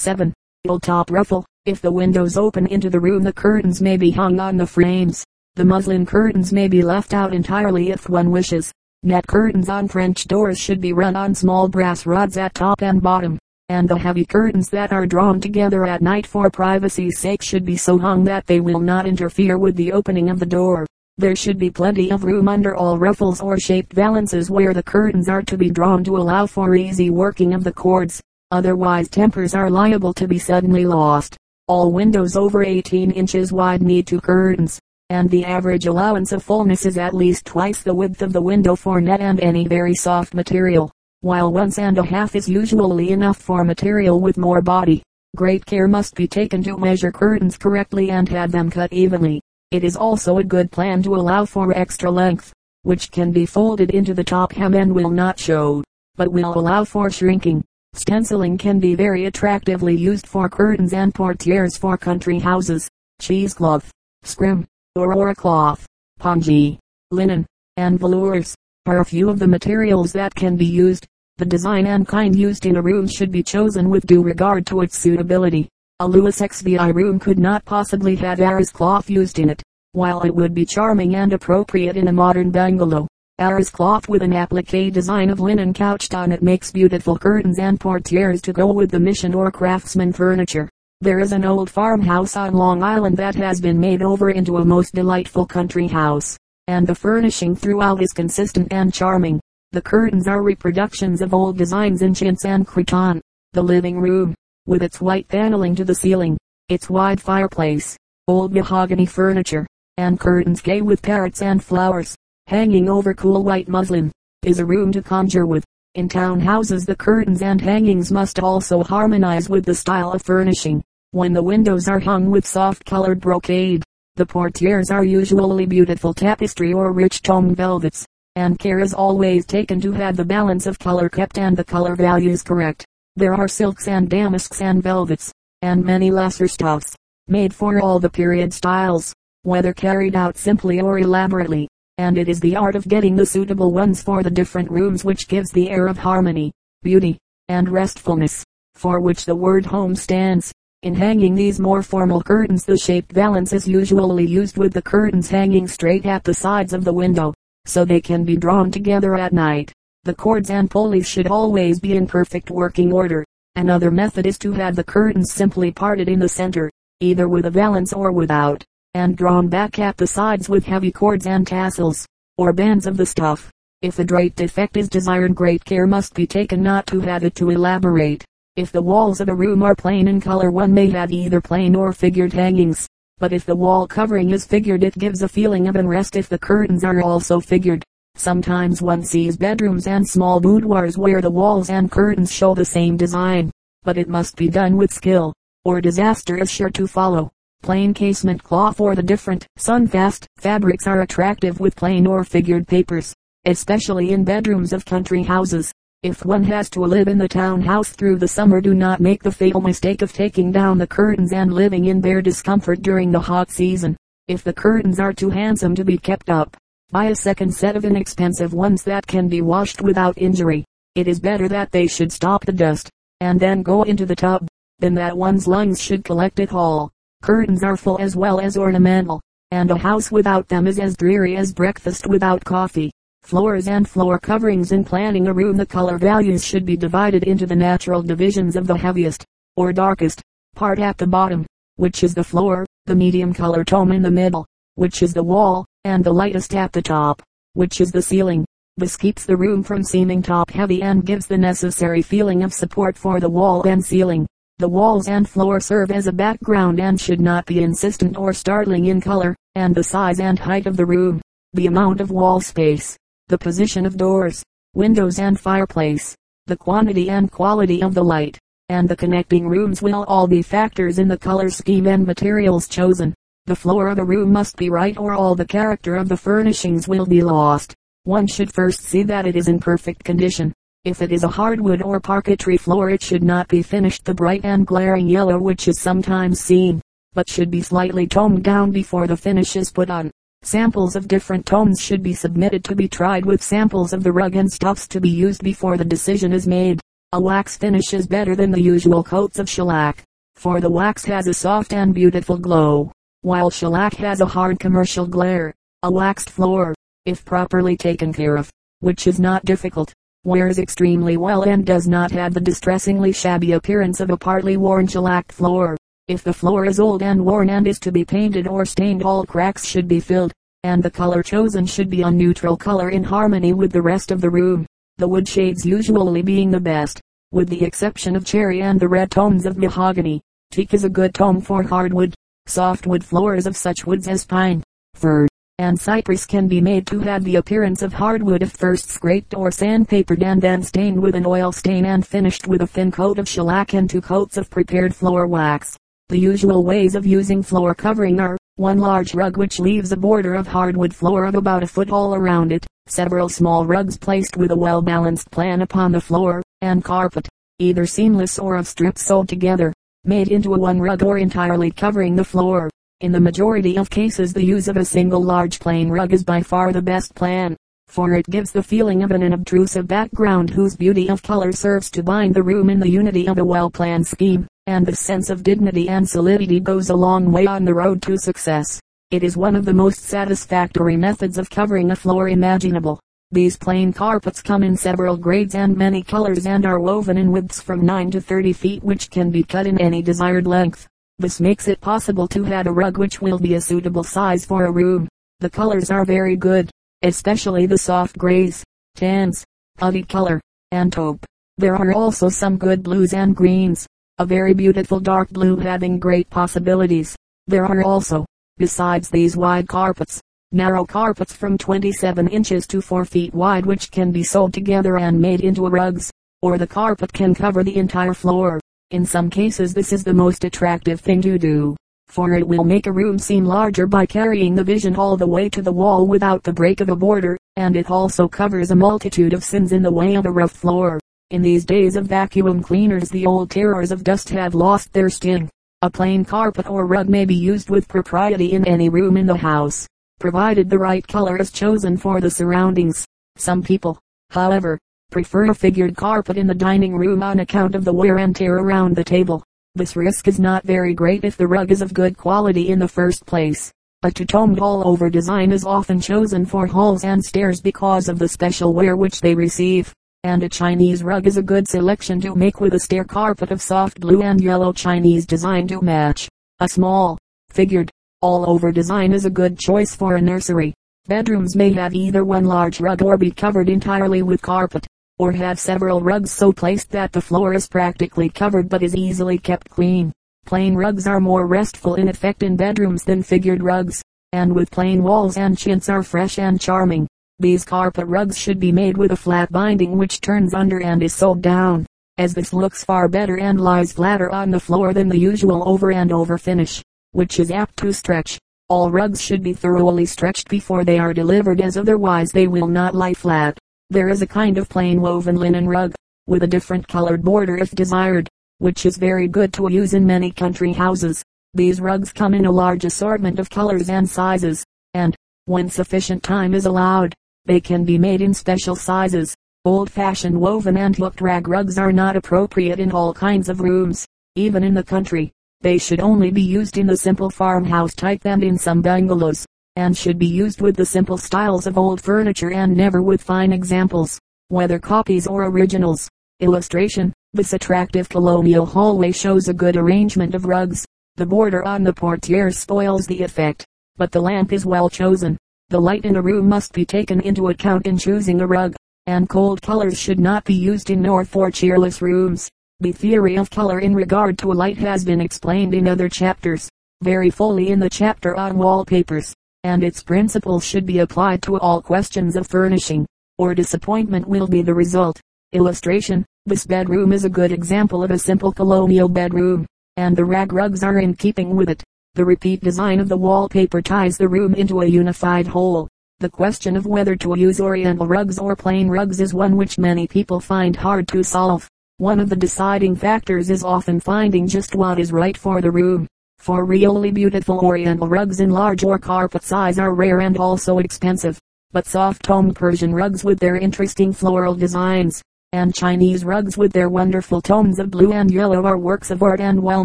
7. Old top ruffle. If the windows open into the room the curtains may be hung on the frames. The muslin curtains may be left out entirely if one wishes. Net curtains on French doors should be run on small brass rods at top and bottom, and the heavy curtains that are drawn together at night for privacy's sake should be so hung that they will not interfere with the opening of the door. There should be plenty of room under all ruffles or shaped valances where the curtains are to be drawn to allow for easy working of the cords. Otherwise tempers are liable to be suddenly lost. All windows over 18 inches wide need two curtains, and the average allowance of fullness is at least twice the width of the window for net and any very soft material, while once and a half is usually enough for material with more body. Great care must be taken to measure curtains correctly and have them cut evenly. It is also a good plan to allow for extra length, which can be folded into the top hem and will not show, but will allow for shrinking. Stenciling can be very attractively used for curtains and portieres for country houses. Cheesecloth, scrim, aurora cloth, pongee, linen, and velours are a few of the materials that can be used. The design and kind used in a room should be chosen with due regard to its suitability. A Louis XVI room could not possibly have Arras cloth used in it, while it would be charming and appropriate in a modern bungalow. Arras cloth with an applique design of linen couched on it makes beautiful curtains and portieres to go with the mission or craftsman furniture. There is an old farmhouse on Long Island that has been made over into a most delightful country house, and the furnishing throughout is consistent and charming. The curtains are reproductions of old designs in chintz and cretonne. The living room, with its white paneling to the ceiling, its wide fireplace, old mahogany furniture, and curtains gay with parrots and flowers, hanging over cool white muslin, is a room to conjure with. In town houses the curtains and hangings must also harmonize with the style of furnishing. When the windows are hung with soft colored brocade, the portieres are usually beautiful tapestry or rich toned velvets, and care is always taken to have the balance of color kept and the color values correct. There are silks and damasks and velvets, and many lesser stuffs, made for all the period styles, whether carried out simply or elaborately, and it is the art of getting the suitable ones for the different rooms which gives the air of harmony, beauty, and restfulness, for which the word home stands. In hanging these more formal curtains the shaped valance is usually used with the curtains hanging straight at the sides of the window, so they can be drawn together at night. The cords and pulleys should always be in perfect working order. Another method is to have the curtains simply parted in the center, either with a valance or without, and drawn back at the sides with heavy cords and tassels, or bands of the stuff. If a draped effect is desired great care must be taken not to have it too elaborate. If the walls of a room are plain in color one may have either plain or figured hangings, but if the wall covering is figured it gives a feeling of unrest if the curtains are also figured. Sometimes one sees bedrooms and small boudoirs where the walls and curtains show the same design, but it must be done with skill, or disaster is sure to follow. Plain casement cloth or the different, sun-fast, fabrics are attractive with plain or figured papers, especially in bedrooms of country houses. If one has to live in the town house through the summer do not make the fatal mistake of taking down the curtains and living in bare discomfort during the hot season. If the curtains are too handsome to be kept up, Buy a second set of inexpensive ones that can be washed without injury. It is better that they should stop the dust, and then go into the tub, than that one's lungs should collect it all. Curtains are full as well as ornamental, and a house without them is as dreary as breakfast without coffee. Floors and floor coverings in planning a room the color values should be divided into the natural divisions of the heaviest, or darkest, part at the bottom, which is the floor, the medium color tone in the middle, which is the wall, and the lightest at the top, which is the ceiling. This keeps the room from seeming top heavy and gives the necessary feeling of support for the wall and ceiling. The walls and floor serve as a background and should not be insistent or startling in color, and the size and height of the room, the amount of wall space, the position of doors, windows and fireplace, the quantity and quality of the light, and the connecting rooms will all be factors in the color scheme and materials chosen. The floor of a room must be right or all the character of the furnishings will be lost. One should first see that it is in perfect condition. If it is a hardwood or parquetry floor it should not be finished the bright and glaring yellow which is sometimes seen, but should be slightly toned down before the finish is put on. Samples of different tones should be submitted to be tried with samples of the rug and stuffs to be used before the decision is made. A wax finish is better than the usual coats of shellac, for the wax has a soft and beautiful glow, while shellac has a hard commercial glare. A waxed floor, if properly taken care of, which is not difficult, wears extremely well and does not have the distressingly shabby appearance of a partly worn shellac floor. If the floor is old and worn and is to be painted or stained all cracks should be filled, and the color chosen should be a neutral color in harmony with the rest of the room, the wood shades usually being the best, with the exception of cherry and the red tones of mahogany. Teak is a good tone for hardwood. Softwood floors of such woods as pine, fir, and cypress can be made to have the appearance of hardwood if first scraped or sandpapered and then stained with an oil stain and finished with a thin coat of shellac and two coats of prepared floor wax. The usual ways of using floor covering are, one large rug which leaves a border of hardwood floor of about a foot all around it, several small rugs placed with a well balanced plan upon the floor, and carpet, either seamless or of strips sewed together made into a one rug or entirely covering the floor. In the majority of cases the use of a single large plain rug is by far the best plan, for it gives the feeling of an unobtrusive background whose beauty of color serves to bind the room in the unity of a well-planned scheme, and the sense of dignity and solidity goes a long way on the road to success. It is one of the most satisfactory methods of covering a floor imaginable. These plain carpets come in several grades and many colors and are woven in widths from 9 to 30 feet which can be cut in any desired length. This makes it possible to have a rug which will be a suitable size for a room. The colors are very good, especially the soft grays, tans, putty color, and taupe. There are also some good blues and greens. A very beautiful dark blue having great possibilities. There are also, besides these wide carpets, narrow carpets from 27 inches to 4 feet wide which can be sewed together and made into rugs, or the carpet can cover the entire floor. In some cases this is the most attractive thing to do, for it will make a room seem larger by carrying the vision all the way to the wall without the break of a border, and it also covers a multitude of sins in the way of a rough floor. In these days of vacuum cleaners the old terrors of dust have lost their sting. A plain carpet or rug may be used with propriety in any room in the house provided the right color is chosen for the surroundings. Some people, however, prefer a figured carpet in the dining room on account of the wear and tear around the table. This risk is not very great if the rug is of good quality in the first place. A two-toned all-over design is often chosen for halls and stairs because of the special wear which they receive. And a Chinese rug is a good selection to make with a stair carpet of soft blue and yellow Chinese design to match. A small, figured, all over design is a good choice for a nursery. Bedrooms may have either one large rug or be covered entirely with carpet, or have several rugs so placed that the floor is practically covered but is easily kept clean. Plain rugs are more restful in effect in bedrooms than figured rugs, and with plain walls and chintz are fresh and charming. These carpet rugs should be made with a flat binding which turns under and is sewed down, as this looks far better and lies flatter on the floor than the usual over and over finish which is apt to stretch. All rugs should be thoroughly stretched before they are delivered as otherwise they will not lie flat. There is a kind of plain woven linen rug, with a different colored border if desired, which is very good to use in many country houses. These rugs come in a large assortment of colors and sizes, and, when sufficient time is allowed, they can be made in special sizes. Old-fashioned woven and hooked rag rugs are not appropriate in all kinds of rooms, even in the country. They should only be used in the simple farmhouse type and in some bungalows, and should be used with the simple styles of old furniture and never with fine examples, whether copies or originals. Illustration, this attractive colonial hallway shows a good arrangement of rugs. The border on the portiere spoils the effect, but the lamp is well chosen. The light in a room must be taken into account in choosing a rug, and cold colors should not be used in north or cheerless rooms. The theory of color in regard to light has been explained in other chapters, very fully in the chapter on wallpapers, and its principles should be applied to all questions of furnishing, or disappointment will be the result. Illustration, this bedroom is a good example of a simple colonial bedroom, and the rag rugs are in keeping with it. The repeat design of the wallpaper ties the room into a unified whole. The question of whether to use oriental rugs or plain rugs is one which many people find hard to solve. One of the deciding factors is often finding just what is right for the room. For really beautiful oriental rugs in large or carpet size are rare and also expensive. But soft toned Persian rugs with their interesting floral designs, and Chinese rugs with their wonderful tones of blue and yellow are works of art and well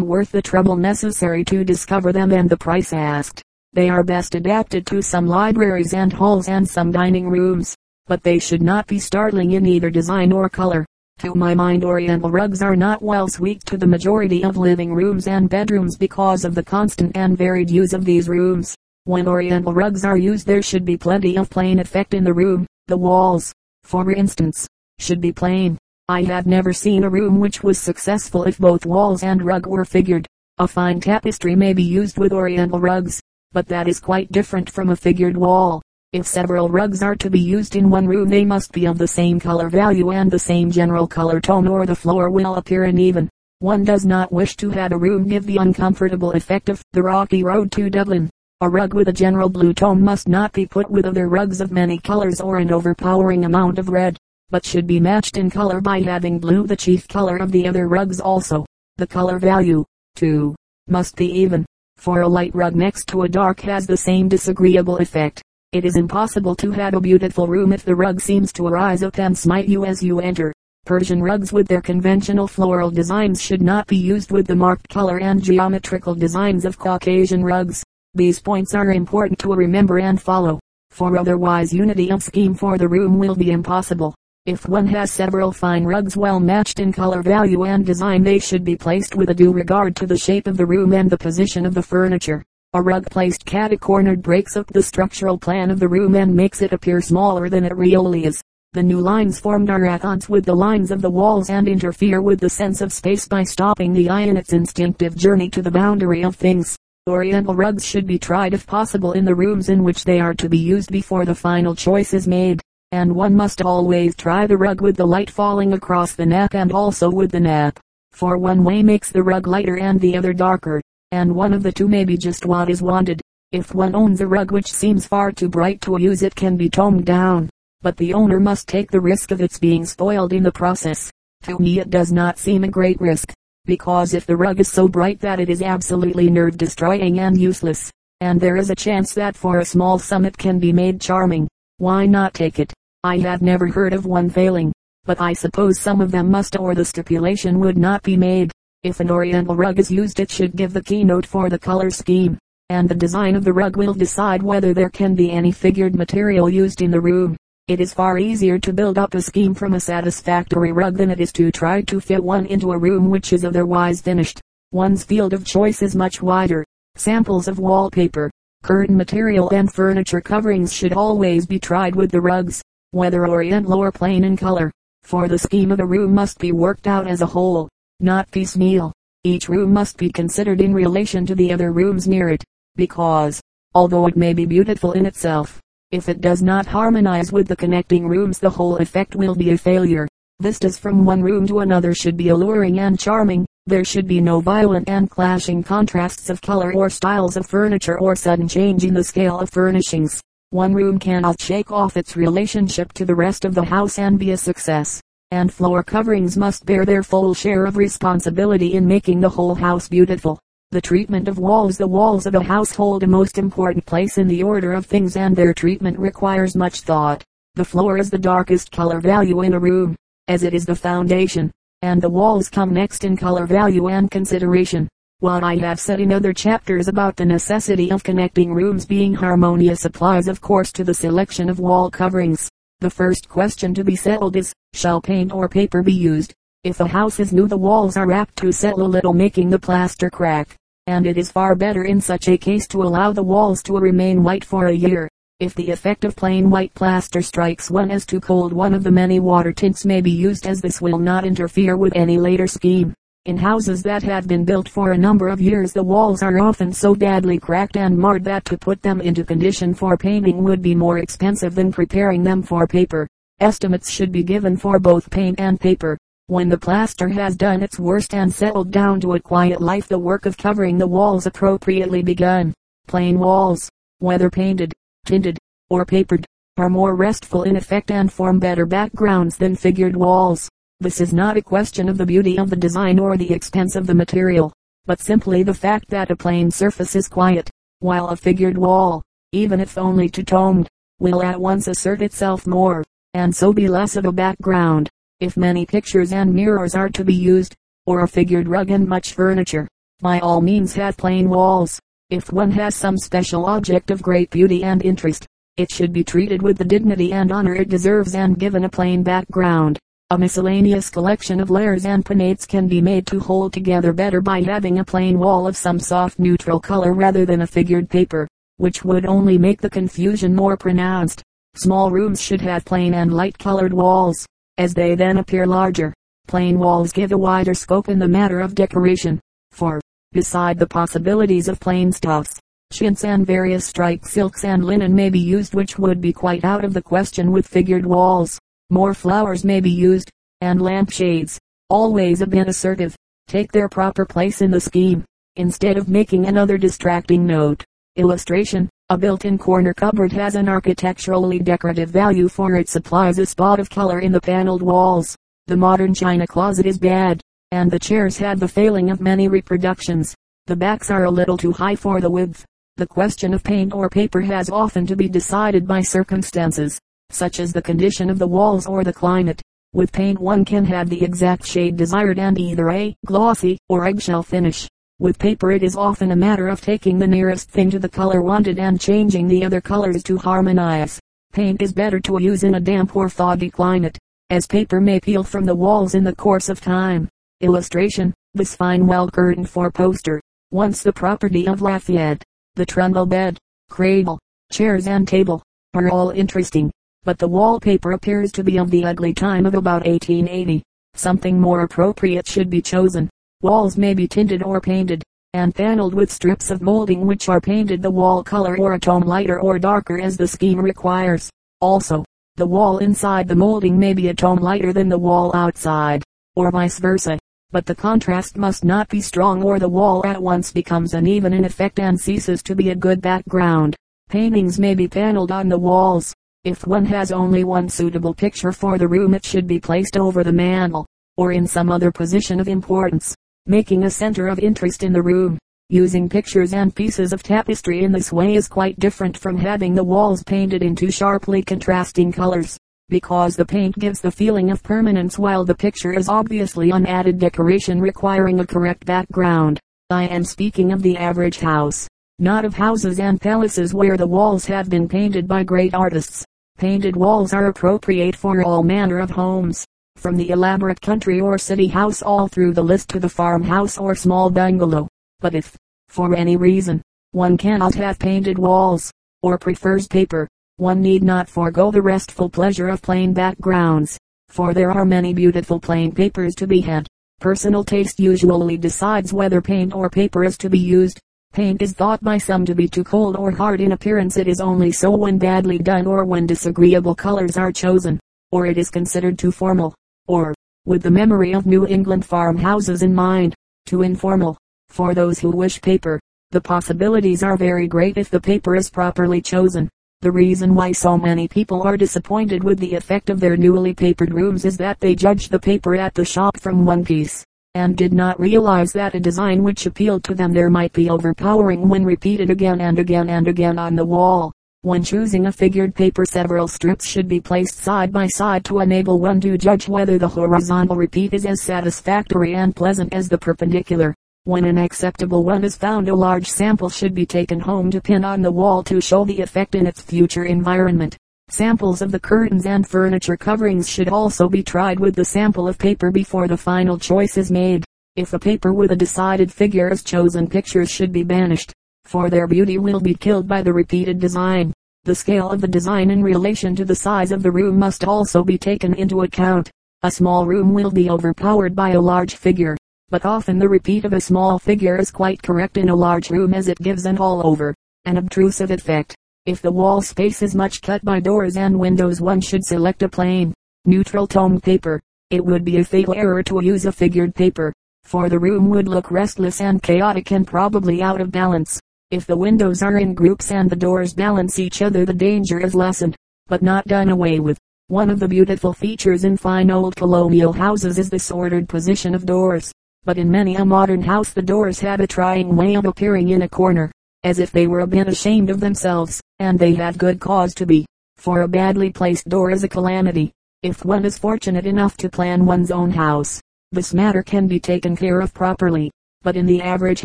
worth the trouble necessary to discover them and the price asked. They are best adapted to some libraries and halls and some dining rooms, but they should not be startling in either design or color. To my mind oriental rugs are not well suited to the majority of living rooms and bedrooms because of the constant and varied use of these rooms. When oriental rugs are used there should be plenty of plain effect in the room. The walls, for instance, should be plain. I have never seen a room which was successful if both walls and rug were figured. A fine tapestry may be used with oriental rugs, but that is quite different from a figured wall. If several rugs are to be used in one room they must be of the same color value and the same general color tone or the floor will appear uneven. One does not wish to have a room give the uncomfortable effect of the rocky road to Dublin. A rug with a general blue tone must not be put with other rugs of many colors or an overpowering amount of red, but should be matched in color by having blue the chief color of the other rugs also. The color value, too, must be even, for a light rug next to a dark has the same disagreeable effect. It is impossible to have a beautiful room if the rug seems to arise up and smite you as you enter. Persian rugs with their conventional floral designs should not be used with the marked color and geometrical designs of Caucasian rugs. These points are important to remember and follow, for otherwise unity of scheme for the room will be impossible. If one has several fine rugs well matched in color value and design they should be placed with a due regard to the shape of the room and the position of the furniture. A rug placed cat-a-cornered breaks up the structural plan of the room and makes it appear smaller than it really is. The new lines formed are at odds with the lines of the walls and interfere with the sense of space by stopping the eye in its instinctive journey to the boundary of things. Oriental rugs should be tried if possible in the rooms in which they are to be used before the final choice is made. And one must always try the rug with the light falling across the nap and also with the nap. For one way makes the rug lighter and the other darker and one of the two may be just what is wanted. If one owns a rug which seems far too bright to use it can be toned down, but the owner must take the risk of its being spoiled in the process. To me it does not seem a great risk, because if the rug is so bright that it is absolutely nerve destroying and useless, and there is a chance that for a small sum it can be made charming, why not take it? I have never heard of one failing, but I suppose some of them must or the stipulation would not be made. If an oriental rug is used it should give the keynote for the color scheme, and the design of the rug will decide whether there can be any figured material used in the room. It is far easier to build up a scheme from a satisfactory rug than it is to try to fit one into a room which is otherwise finished. One's field of choice is much wider. Samples of wallpaper, curtain material and furniture coverings should always be tried with the rugs, whether oriental or plain in color, for the scheme of the room must be worked out as a whole not piecemeal. Each room must be considered in relation to the other rooms near it, because, although it may be beautiful in itself, if it does not harmonize with the connecting rooms the whole effect will be a failure. Vistas from one room to another should be alluring and charming. There should be no violent and clashing contrasts of color or styles of furniture or sudden change in the scale of furnishings. One room cannot shake off its relationship to the rest of the house and be a success and floor coverings must bear their full share of responsibility in making the whole house beautiful. The treatment of walls The walls of a house hold a most important place in the order of things and their treatment requires much thought. The floor is the darkest color value in a room, as it is the foundation, and the walls come next in color value and consideration. What I have said in other chapters about the necessity of connecting rooms being harmonious applies of course to the selection of wall coverings. The first question to be settled is, shall paint or paper be used? If a house is new the walls are apt to settle a little making the plaster crack, and it is far better in such a case to allow the walls to remain white for a year. If the effect of plain white plaster strikes one as too cold one of the many water tints may be used as this will not interfere with any later scheme. In houses that have been built for a number of years the walls are often so badly cracked and marred that to put them into condition for painting would be more expensive than preparing them for paper. Estimates should be given for both paint and paper. When the plaster has done its worst and settled down to a quiet life the work of covering the walls appropriately begun. Plain walls, whether painted, tinted, or papered, are more restful in effect and form better backgrounds than figured walls. This is not a question of the beauty of the design or the expense of the material, but simply the fact that a plain surface is quiet, while a figured wall, even if only two-toned, will at once assert itself more, and so be less of a background. if many pictures and mirrors are to be used, or a figured rug and much furniture, by all means have plain walls. If one has some special object of great beauty and interest, it should be treated with the dignity and honor it deserves and given a plain background. A miscellaneous collection of lares and penates can be made to hold together better by having a plain wall of some soft neutral color rather than a figured paper, which would only make the confusion more pronounced. Small rooms should have plain and light colored walls, as they then appear larger. Plain walls give a wider scope in the matter of decoration, for, beside the possibilities of plain stuffs, chintz and various striped silks and linen may be used which would be quite out of the question with figured walls. More flowers may be used, and lampshades, always a bit assertive, take their proper place in the scheme, instead of making another distracting note. Illustration, a built-in corner cupboard has an architecturally decorative value for it supplies a spot of color in the paneled walls. The modern china closet is bad, and the chairs had the failing of many reproductions. The backs are a little too high for the width. The question of paint or paper has often to be decided by circumstances such as the condition of the walls or the climate. With paint one can have the exact shade desired and either a glossy or eggshell finish. With paper it is often a matter of taking the nearest thing to the color wanted and changing the other colors to harmonize. Paint is better to use in a damp or foggy climate, as paper may peel from the walls in the course of time. Illustration, this fine well curtained four poster, once the property of Lafayette. The trundle bed, cradle, chairs and table, are all interesting but the wallpaper appears to be of the ugly time of about 1880. Something more appropriate should be chosen. Walls may be tinted or painted, and paneled with strips of molding which are painted the wall color or a tone lighter or darker as the scheme requires. Also, the wall inside the molding may be a tone lighter than the wall outside, or vice versa. But the contrast must not be strong or the wall at once becomes uneven in effect and ceases to be a good background. Paintings may be paneled on the walls, if one has only one suitable picture for the room it should be placed over the mantel, or in some other position of importance, making a center of interest in the room. Using pictures and pieces of tapestry in this way is quite different from having the walls painted into sharply contrasting colors, because the paint gives the feeling of permanence while the picture is obviously an added decoration requiring a correct background. I am speaking of the average house, not of houses and palaces where the walls have been painted by great artists. Painted walls are appropriate for all manner of homes, from the elaborate country or city house all through the list to the farmhouse or small bungalow. But if, for any reason, one cannot have painted walls, or prefers paper, one need not forego the restful pleasure of plain backgrounds, for there are many beautiful plain papers to be had. Personal taste usually decides whether paint or paper is to be used. Paint is thought by some to be too cold or hard in appearance. It is only so when badly done or when disagreeable colors are chosen, or it is considered too formal, or, with the memory of New England farmhouses in mind, too informal. For those who wish paper, the possibilities are very great if the paper is properly chosen. The reason why so many people are disappointed with the effect of their newly papered rooms is that they judge the paper at the shop from one piece and did not realize that a design which appealed to them there might be overpowering when repeated again and again and again on the wall. When choosing a figured paper several strips should be placed side by side to enable one to judge whether the horizontal repeat is as satisfactory and pleasant as the perpendicular. When an acceptable one is found a large sample should be taken home to pin on the wall to show the effect in its future environment. Samples of the curtains and furniture coverings should also be tried with the sample of paper before the final choice is made. If a paper with a decided figure is chosen pictures should be banished, for their beauty will be killed by the repeated design. The scale of the design in relation to the size of the room must also be taken into account. A small room will be overpowered by a large figure, but often the repeat of a small figure is quite correct in a large room as it gives an all over, an obtrusive effect. If the wall space is much cut by doors and windows one should select a plain, neutral tone paper. It would be a fatal error to use a figured paper, for the room would look restless and chaotic and probably out of balance. If the windows are in groups and the doors balance each other the danger is lessened, but not done away with. One of the beautiful features in fine old colonial houses is the ordered position of doors, but in many a modern house the doors have a trying way of appearing in a corner as if they were a bit ashamed of themselves, and they had good cause to be, for a badly placed door is a calamity. If one is fortunate enough to plan one's own house, this matter can be taken care of properly. But in the average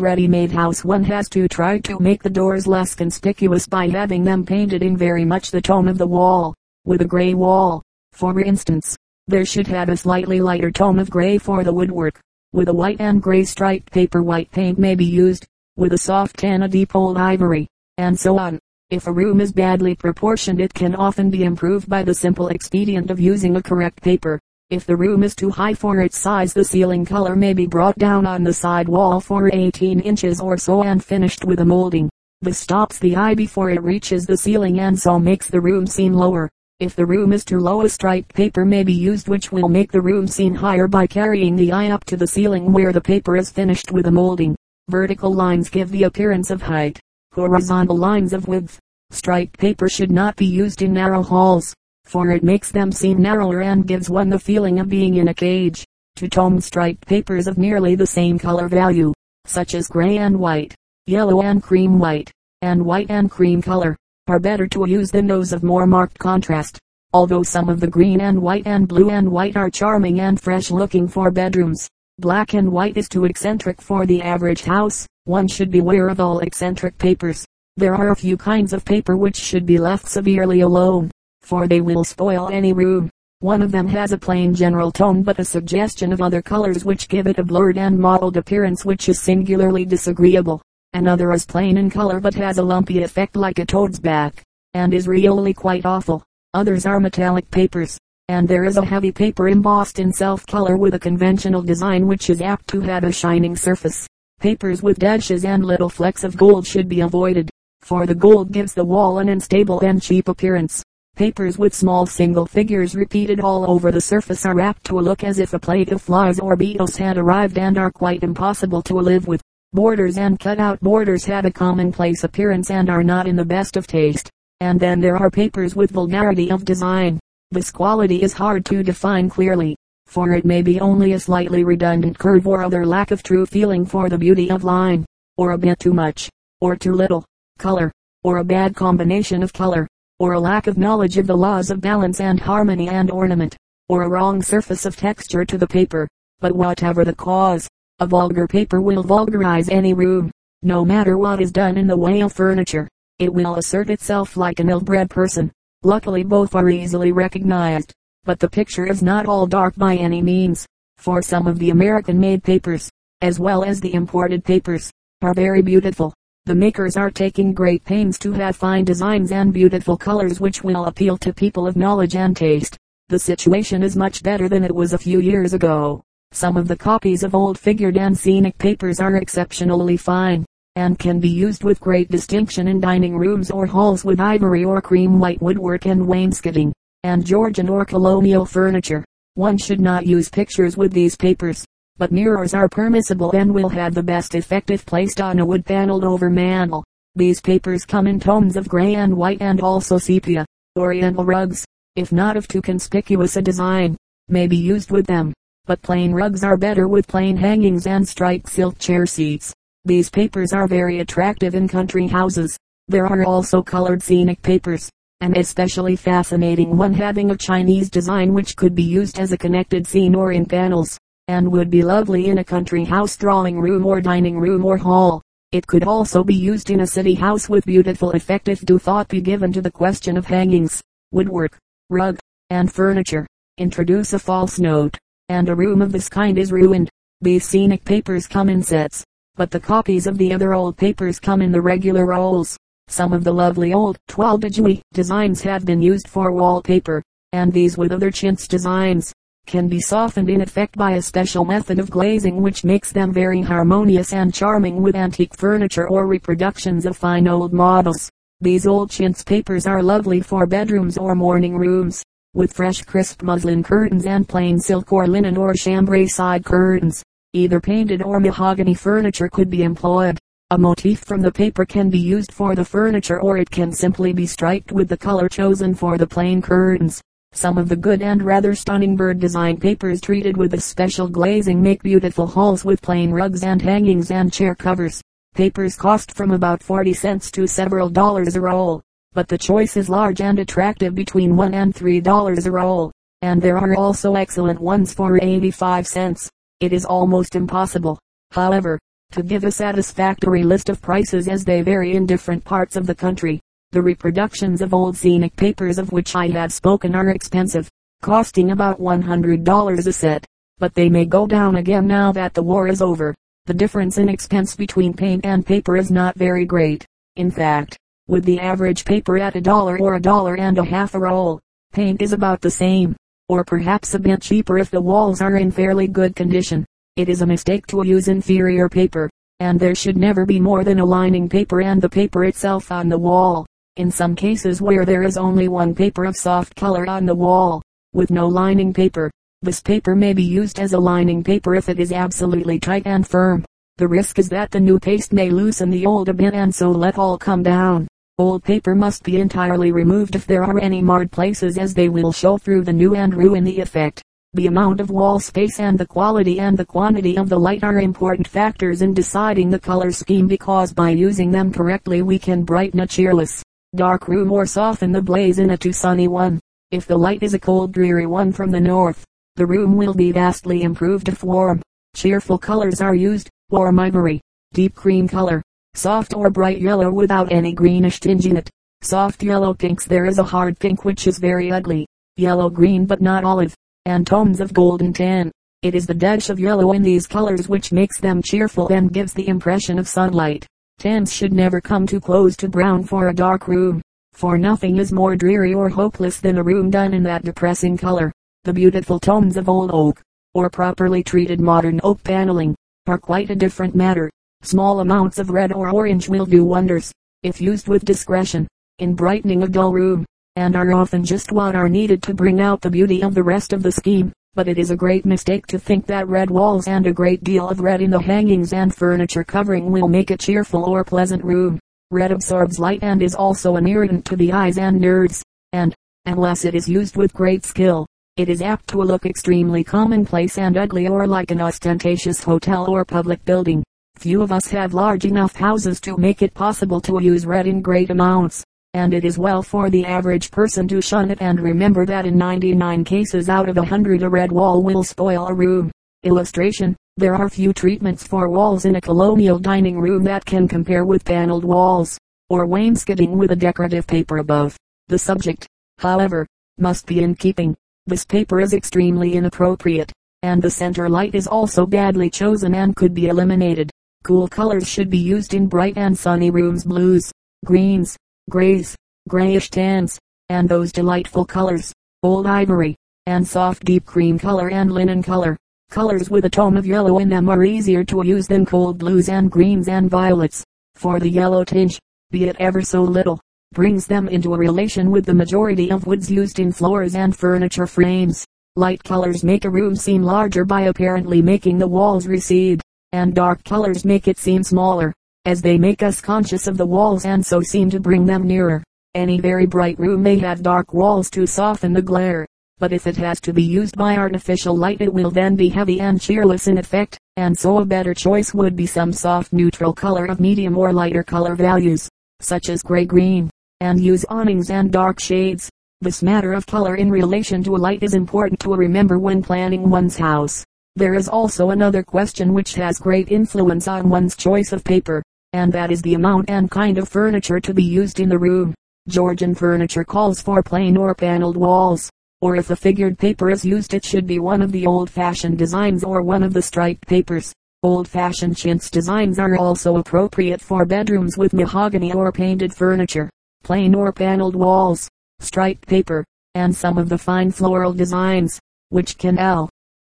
ready-made house one has to try to make the doors less conspicuous by having them painted in very much the tone of the wall, with a gray wall. For instance, there should have a slightly lighter tone of gray for the woodwork. With a white and gray striped paper white paint may be used, with a soft tan a deep old ivory, and so on. If a room is badly proportioned it can often be improved by the simple expedient of using a correct paper. If the room is too high for its size the ceiling color may be brought down on the side wall for 18 inches or so and finished with a molding. This stops the eye before it reaches the ceiling and so makes the room seem lower. If the room is too low a striped paper may be used which will make the room seem higher by carrying the eye up to the ceiling where the paper is finished with a molding. Vertical lines give the appearance of height. Horizontal lines of width. Striped paper should not be used in narrow halls for it makes them seem narrower and gives one the feeling of being in a cage. Two-tone striped papers of nearly the same color value, such as gray and white, yellow and cream white, and white and cream color, are better to use than those of more marked contrast. Although some of the green and white and blue and white are charming and fresh looking for bedrooms, black and white is too eccentric for the average house. One should beware of all eccentric papers. There are a few kinds of paper which should be left severely alone for they will spoil any room. One of them has a plain general tone but a suggestion of other colors which give it a blurred and mottled appearance which is singularly disagreeable. Another is plain in color but has a lumpy effect like a toad's back, and is really quite awful. Others are metallic papers, and there is a heavy paper embossed in self color with a conventional design which is apt to have a shining surface. Papers with dashes and little flecks of gold should be avoided, for the gold gives the wall an unstable and cheap appearance. Papers with small single figures repeated all over the surface are apt to look as if a plague of flies or beetles had arrived and are quite impossible to live with. Borders and cut-out borders have a commonplace appearance and are not in the best of taste. And then there are papers with vulgarity of design. This quality is hard to define clearly, for it may be only a slightly redundant curve or other lack of true feeling for the beauty of line, or a bit too much, or too little, color, or a bad combination of color or a lack of knowledge of the laws of balance and harmony and ornament, or a wrong surface of texture to the paper. But whatever the cause, a vulgar paper will vulgarize any room, no matter what is done in the way of furniture. It will assert itself like an ill-bred person. Luckily both are easily recognized, but the picture is not all dark by any means, for some of the American-made papers, as well as the imported papers, are very beautiful. The makers are taking great pains to have fine designs and beautiful colors which will appeal to people of knowledge and taste. The situation is much better than it was a few years ago. Some of the copies of old figured and scenic papers are exceptionally fine, and can be used with great distinction in dining rooms or halls with ivory or cream white woodwork and wainscoting, and Georgian or colonial furniture. One should not use pictures with these papers but mirrors are permissible and will have the best effect if placed on a wood paneled over mantel. These papers come in tones of gray and white and also sepia. Oriental rugs, if not of too conspicuous a design, may be used with them, but plain rugs are better with plain hangings and striped silk chair seats. These papers are very attractive in country houses. There are also colored scenic papers, an especially fascinating one having a Chinese design which could be used as a connected scene or in panels and would be lovely in a country house drawing room or dining room or hall. It could also be used in a city house with beautiful effect if due thought be given to the question of hangings, woodwork, rug, and furniture. Introduce a false note, and a room of this kind is ruined. These scenic papers come in sets, but the copies of the other old papers come in the regular rolls. Some of the lovely old de designs have been used for wallpaper, and these with other chintz designs can be softened in effect by a special method of glazing which makes them very harmonious and charming with antique furniture or reproductions of fine old models. These old chintz papers are lovely for bedrooms or morning rooms, with fresh crisp muslin curtains and plain silk or linen or chambray side curtains. Either painted or mahogany furniture could be employed. A motif from the paper can be used for the furniture or it can simply be striped with the color chosen for the plain curtains. Some of the good and rather stunning bird design papers treated with a special glazing make beautiful halls with plain rugs and hangings and chair covers. Papers cost from about 40 cents to several dollars a roll, but the choice is large and attractive between one and three dollars a roll. and there are also excellent ones for 85 cents. It is almost impossible, however, to give a satisfactory list of prices as they vary in different parts of the country. The reproductions of old scenic papers of which I have spoken are expensive, costing about $100 a set, but they may go down again now that the war is over. The difference in expense between paint and paper is not very great. In fact, with the average paper at a dollar or a dollar and a half a roll, paint is about the same, or perhaps a bit cheaper if the walls are in fairly good condition. It is a mistake to use inferior paper, and there should never be more than a lining paper and the paper itself on the wall. In some cases where there is only one paper of soft color on the wall, with no lining paper, this paper may be used as a lining paper if it is absolutely tight and firm. The risk is that the new paste may loosen the old a bit and so let all come down. Old paper must be entirely removed if there are any marred places as they will show through the new and ruin the effect. The amount of wall space and the quality and the quantity of the light are important factors in deciding the color scheme because by using them correctly we can brighten a cheerless, dark room or soften the blaze in a too sunny one. If the light is a cold dreary one from the north, the room will be vastly improved if warm, cheerful colors are used, warm ivory, deep cream color, soft or bright yellow without any greenish tinge in it. Soft yellow pinks there is a hard pink which is very ugly, yellow green but not olive, and tones of golden tan. It is the dash of yellow in these colors which makes them cheerful and gives the impression of sunlight. Tans should never come too close to brown for a dark room, for nothing is more dreary or hopeless than a room done in that depressing color. The beautiful tones of old oak, or properly treated modern oak paneling, are quite a different matter. Small amounts of red or orange will do wonders, if used with discretion, in brightening a dull room, and are often just what are needed to bring out the beauty of the rest of the scheme. But it is a great mistake to think that red walls and a great deal of red in the hangings and furniture covering will make a cheerful or pleasant room. Red absorbs light and is also an irritant to the eyes and nerves, and, unless it is used with great skill, it is apt to look extremely commonplace and ugly or like an ostentatious hotel or public building. Few of us have large enough houses to make it possible to use red in great amounts, and it is well for the average person to shun it and remember that in 99 cases out of hundred a red wall will spoil a room. Illustration, there are few treatments for walls in a colonial dining room that can compare with paneled walls, or wainscoting with a decorative paper above. The subject, however, must be in keeping. This paper is extremely inappropriate, and the center light is also badly chosen and could be eliminated. Cool colors should be used in bright and sunny rooms blues, greens, grays, grayish tans, and those delightful colors, old ivory, and soft deep cream color and linen color. Colors with a tone of yellow in them are easier to use than cold blues and greens and violets, for the yellow tinge, be it ever so little, brings them into a relation with the majority of woods used in floors and furniture frames. Light colors make a room seem larger by apparently making the walls recede and dark colors make it seem smaller, as they make us conscious of the walls and so seem to bring them nearer. Any very bright room may have dark walls to soften the glare, but if it has to be used by artificial light it will then be heavy and cheerless in effect, and so a better choice would be some soft neutral color of medium or lighter color values, such as gray green, and use awnings and dark shades. This matter of color in relation to a light is important to remember when planning one's house. There is also another question which has great influence on one's choice of paper, and that is the amount and kind of furniture to be used in the room. Georgian furniture calls for plain or paneled walls, or if a figured paper is used it should be one of the old-fashioned designs or one of the striped papers. Old-fashioned chintz designs are also appropriate for bedrooms with mahogany or painted furniture, plain or paneled walls, striped paper, and some of the fine floral designs, which can L